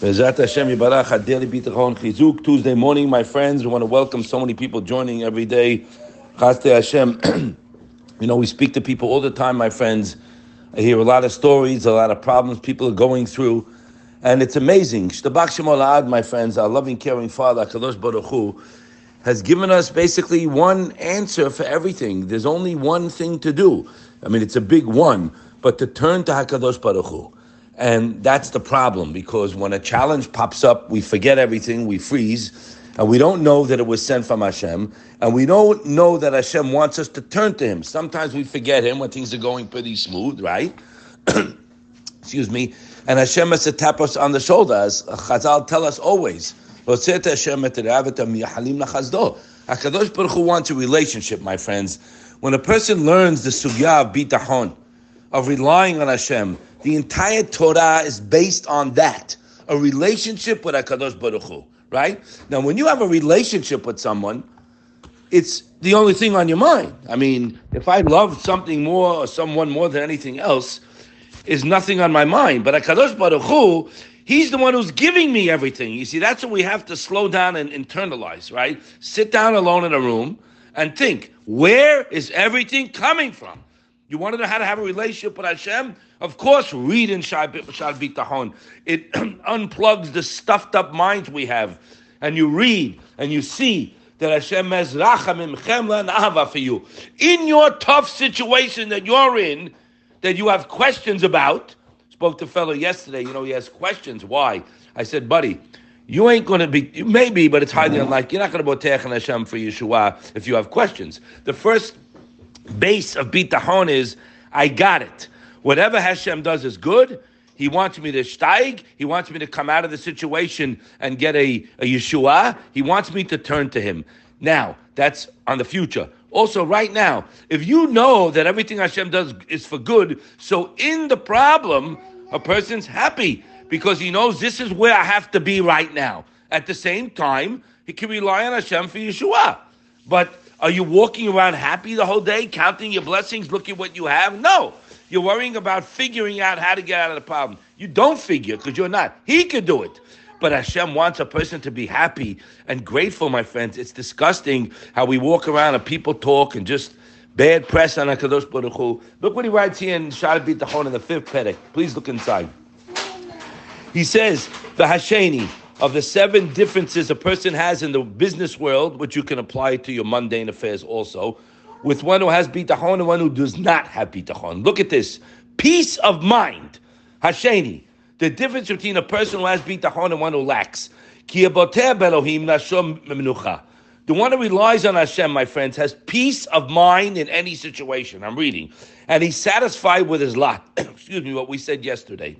Bezat Hashem Yibarach Bitachon Chizuk Tuesday morning, my friends. We want to welcome so many people joining every day. Chaste Hashem. you know, we speak to people all the time, my friends. I hear a lot of stories, a lot of problems people are going through, and it's amazing. Shtabak Shemolad, my friends, our loving, caring Father, Kadosh Baruch Hu, has given us basically one answer for everything. There's only one thing to do. I mean, it's a big one, but to turn to Hakadosh Baruch Hu. And that's the problem because when a challenge pops up, we forget everything, we freeze, and we don't know that it was sent from Hashem, and we don't know that Hashem wants us to turn to Him. Sometimes we forget Him when things are going pretty smooth, right? Excuse me. And Hashem has to tap us on the shoulder, as Chazal tell us always. HaKadosh Baruch Hu wants a relationship, my friends. When a person learns the sugya of bitachon, of relying on Hashem, the entire Torah is based on that, a relationship with HaKadosh Baruch Hu, right? Now, when you have a relationship with someone, it's the only thing on your mind. I mean, if I love something more or someone more than anything else, is nothing on my mind. But HaKadosh Baruch Hu, He's the one who's giving me everything. You see, that's what we have to slow down and internalize, right? Sit down alone in a room and think, where is everything coming from? You want to know how to have a relationship with Hashem? Of course, read in Shaar Bitachon. It unplugs the stuffed up minds we have. And you read and you see that Hashem has rachamim, chemla, and ahava for you. In your tough situation that you're in, that you have questions about, spoke to a fellow yesterday, you know, he has questions. Why? I said, buddy, you ain't going to be, maybe, but it's highly unlikely. You're not going to botech and Hashem for Yeshua if you have questions. The first base of bitahon is, I got it. Whatever Hashem does is good. He wants me to steig. He wants me to come out of the situation and get a, a Yeshua. He wants me to turn to Him. Now, that's on the future. Also, right now, if you know that everything Hashem does is for good, so in the problem, a person's happy because he knows this is where I have to be right now. At the same time, he can rely on Hashem for Yeshua. But are you walking around happy the whole day, counting your blessings, looking what you have? No. You're worrying about figuring out how to get out of the problem. You don't figure because you're not. He could do it. But Hashem wants a person to be happy and grateful, my friends. It's disgusting how we walk around and people talk and just bad press on HaKadosh Baruch Hu. Look what he writes here in Shaar Bitachon in the fifth Perek. Please look inside. He says, the Hasheni, of the seven differences a person has in the business world, which you can apply to your mundane affairs also, with one who has bitachon and one who does not have bitachon. Look at this. Peace of mind. Hasheni. The difference between a person who has bitachon and one who lacks. The one who relies on Hashem, my friends, has peace of mind in any situation. I'm reading. And he's satisfied with his lot. Excuse me, what we said yesterday.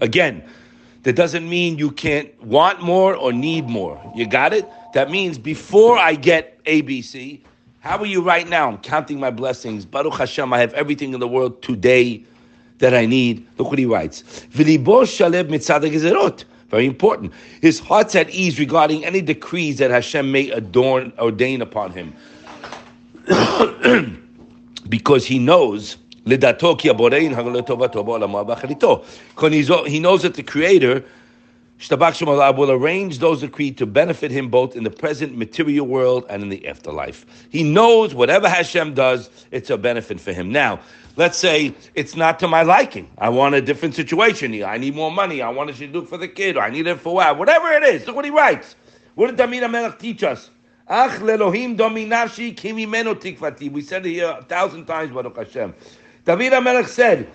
Again, that doesn't mean you can't want more or need more. You got it? That means before I get ABC, how are you right now? I'm counting my blessings. Baruch Hashem, I have everything in the world today that I need. Look what he writes. Very important. His heart's at ease regarding any decrees that Hashem may adorn, ordain upon him. because he knows he knows that the Creator will arrange those decreed to benefit him both in the present material world and in the afterlife. He knows whatever Hashem does, it's a benefit for him. Now, let's say it's not to my liking. I want a different situation. I need more money. I want to do for the kid, or I need it for what? Whatever it is. Look what he writes. What did David HaMelech teach us? Ach lelohim dominashi kimimeno tikvati. We said it here a thousand times, Baruch Hashem. David HaMelech said,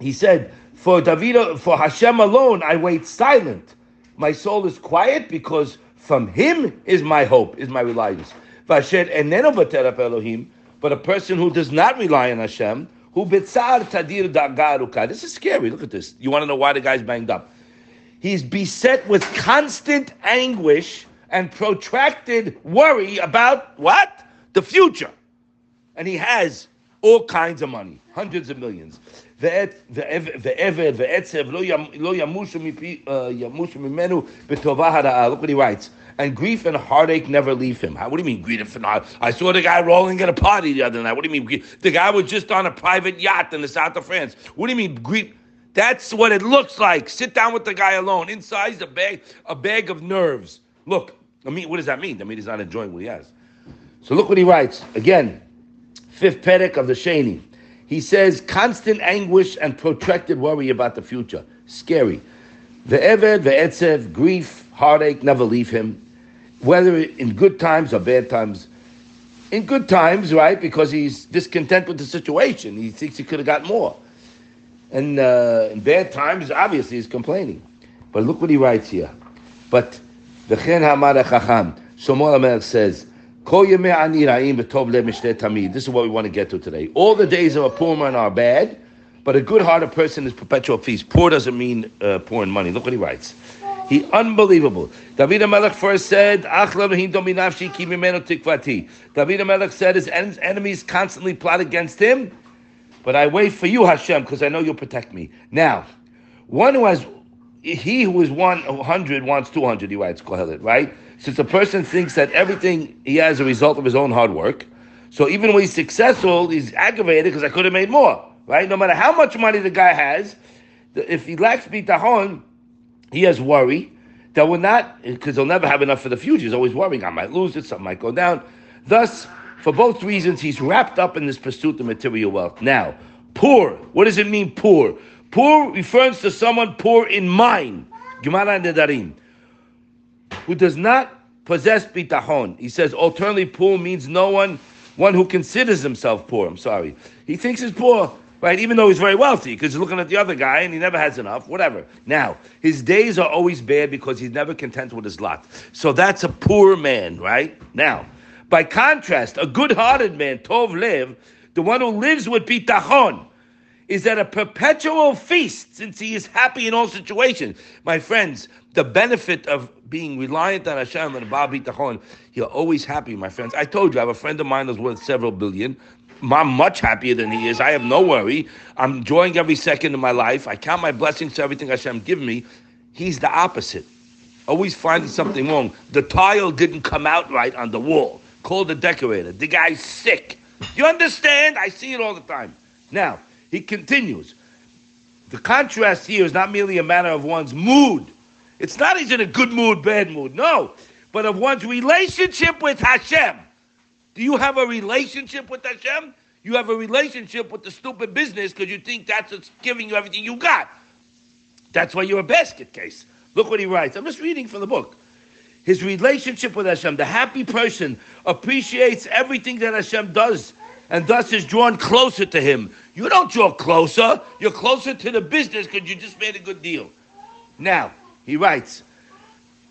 he said, for David, for Hashem alone, I wait silent. My soul is quiet because from Him is my hope, is my reliance. But a person who does not rely on Hashem, who bitzar tadir dagaruka. This is scary. Look at this. You want to know why the guy's banged up? He's beset with constant anguish and protracted worry about what? The future. And he has all kinds of money, hundreds of millions. Uh, look what he writes. And grief and heartache never leave him. What do you mean grief and heartache? I saw the guy rolling at a party the other night. What do you mean? The guy was just on a private yacht in the south of France. What do you mean grief? That's what it looks like. Sit down with the guy alone. Inside a bag, a bag of nerves. Look, I mean, what does that mean? I mean, he's not enjoying what he has. So look what he writes again fifth Perek of the Shani. He says, constant anguish and protracted worry about the future. Scary. The Eved, the Etzev, grief, heartache never leave him. Whether in good times or bad times. In good times, right, because he's discontent with the situation. He thinks he could have got more. And uh, in bad times, obviously, he's complaining. But look what he writes here. But the Chen Hamad Chacham, HaMelech says, this is what we want to get to today. All the days of a poor man are bad, but a good-hearted person is perpetual feast. Poor doesn't mean uh, poor in money. Look what he writes. He unbelievable. David HaMelech first said, David HaMelech said his enemies constantly plot against him, but I wait for you, Hashem, because I know you'll protect me. Now, one who has, he who is 100 wants 200, he writes, Kohelet, right? Since a person thinks that everything he has is a result of his own hard work, so even when he's successful, he's aggravated because I could have made more, right? No matter how much money the guy has, if he lacks bitahon, he has worry that will not, because he'll never have enough for the future. He's always worrying, I might lose it, something might go down. Thus, for both reasons, he's wrapped up in this pursuit of material wealth. Now, poor, what does it mean, poor? Poor refers to someone poor in mind. Gemara Nedarim who does not possess bitahon. He says alternately poor means no one, one who considers himself poor. I'm sorry. He thinks he's poor, right? Even though he's very wealthy, because he's looking at the other guy and he never has enough, whatever. Now, his days are always bad because he's never content with his lot. So that's a poor man, right? Now, by contrast, a good-hearted man, Tov Lev, the one who lives with bitachon, is at a perpetual feast since he is happy in all situations. My friends, the benefit of being reliant on Hashem and Baal Bitachon, you're always happy, my friends. I told you, I have a friend of mine that's worth several billion. I'm much happier than he is. I have no worry. I'm enjoying every second of my life. I count my blessings to everything Hashem give me. He's the opposite. Always finding something wrong. The tile didn't come out right on the wall. Call the decorator. The guy's sick. You understand? I see it all the time. Now, he continues. The contrast here is not merely a matter of one's mood it's not he's in a good mood, bad mood. No. But of one's relationship with Hashem. Do you have a relationship with Hashem? You have a relationship with the stupid business because you think that's what's giving you everything you got. That's why you're a basket case. Look what he writes. I'm just reading from the book. His relationship with Hashem, the happy person, appreciates everything that Hashem does and thus is drawn closer to him. You don't draw closer, you're closer to the business because you just made a good deal. Now, he writes,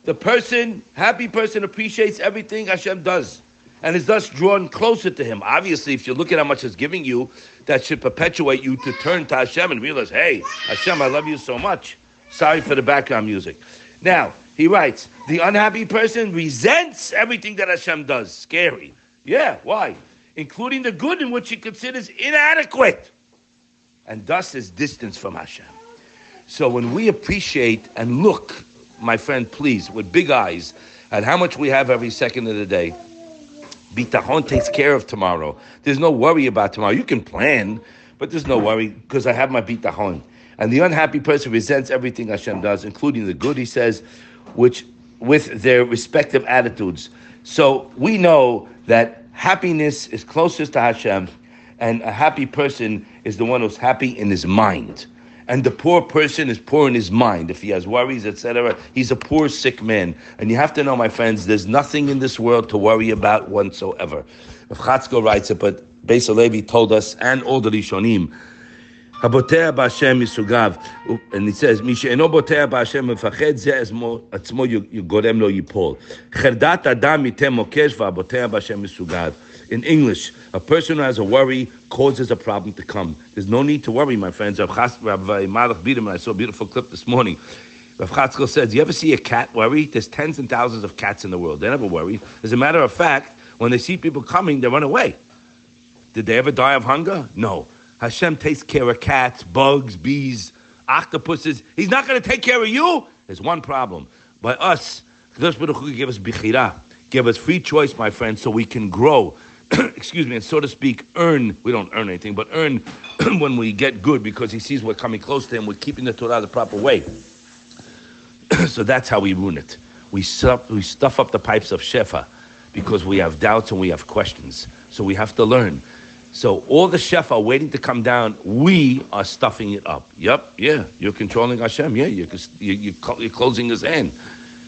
the person, happy person, appreciates everything Hashem does and is thus drawn closer to Him. Obviously, if you look at how much He's giving you, that should perpetuate you to turn to Hashem and realize, hey, Hashem, I love you so much. Sorry for the background music. Now, he writes, the unhappy person resents everything that Hashem does. Scary. Yeah, why? Including the good in which he considers inadequate. And thus is distance from Hashem. So when we appreciate and look, my friend, please, with big eyes, at how much we have every second of the day, bitachon takes care of tomorrow. There's no worry about tomorrow. You can plan, but there's no worry because I have my bitachon. And the unhappy person resents everything Hashem does, including the good, he says, which with their respective attitudes. So we know that happiness is closest to Hashem, and a happy person is the one who's happy in his mind and the poor person is poor in his mind. If he has worries, etc., he's a poor, sick man. And you have to know, my friends, there's nothing in this world to worry about whatsoever. If Chatzkel writes it, but Beis Levi told us, and all the Rishonim, הבוטח is sugav, and it says, מי שאינו בוטח בהשם מפחד, זה עצמו lo yipol cherdat adam אדם okesh מוקש והבוטח is sugav." In English, a person who has a worry causes a problem to come. There's no need to worry, my friends. Rabbi Malach Bidam, I saw a beautiful clip this morning. Rav Chatzkel says, you ever see a cat worry? There's tens and thousands of cats in the world. They never worry. As a matter of fact, when they see people coming, they run away. Did they ever die of hunger? No. Hashem takes care of cats, bugs, bees, octopuses. He's not going to take care of you. There's one problem. By us, give us bichira, give us free choice, my friends, so we can grow excuse me, and so to speak, earn. We don't earn anything, but earn when we get good because he sees we're coming close to him. We're keeping the Torah the proper way. so that's how we ruin it. We stuff, we stuff up the pipes of Shefa because we have doubts and we have questions. So we have to learn. So all the chef are waiting to come down. We are stuffing it up. Yep, yeah, you're controlling Hashem. Yeah, you're, you're, you're closing His hand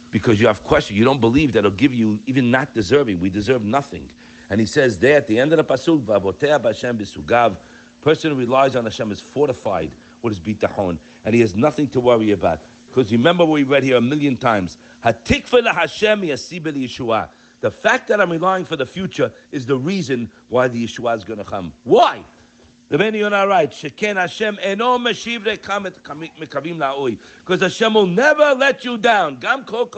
because you have questions. You don't believe that He'll give you even not deserving. We deserve nothing. And He says there at the end of the pasuk, "Vavotea b'Hashem b'sugav." Person who relies on Hashem is fortified with his bitachon, and he has nothing to worry about. Because remember what we read here a million times, "Hatikva Hashem Yeshua." The fact that I'm relying for the future is the reason why the Yeshua is going to come. Why? The Ben Yonah right. Sheken Hashem eno meshiv mekavim la'oi. Because Hashem will never let you down. Gam kol.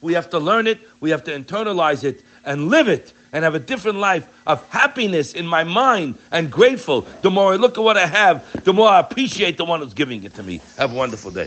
We have to learn it. We have to internalize it and live it and have a different life of happiness in my mind and grateful. The more I look at what I have, the more I appreciate the one who's giving it to me. Have a wonderful day.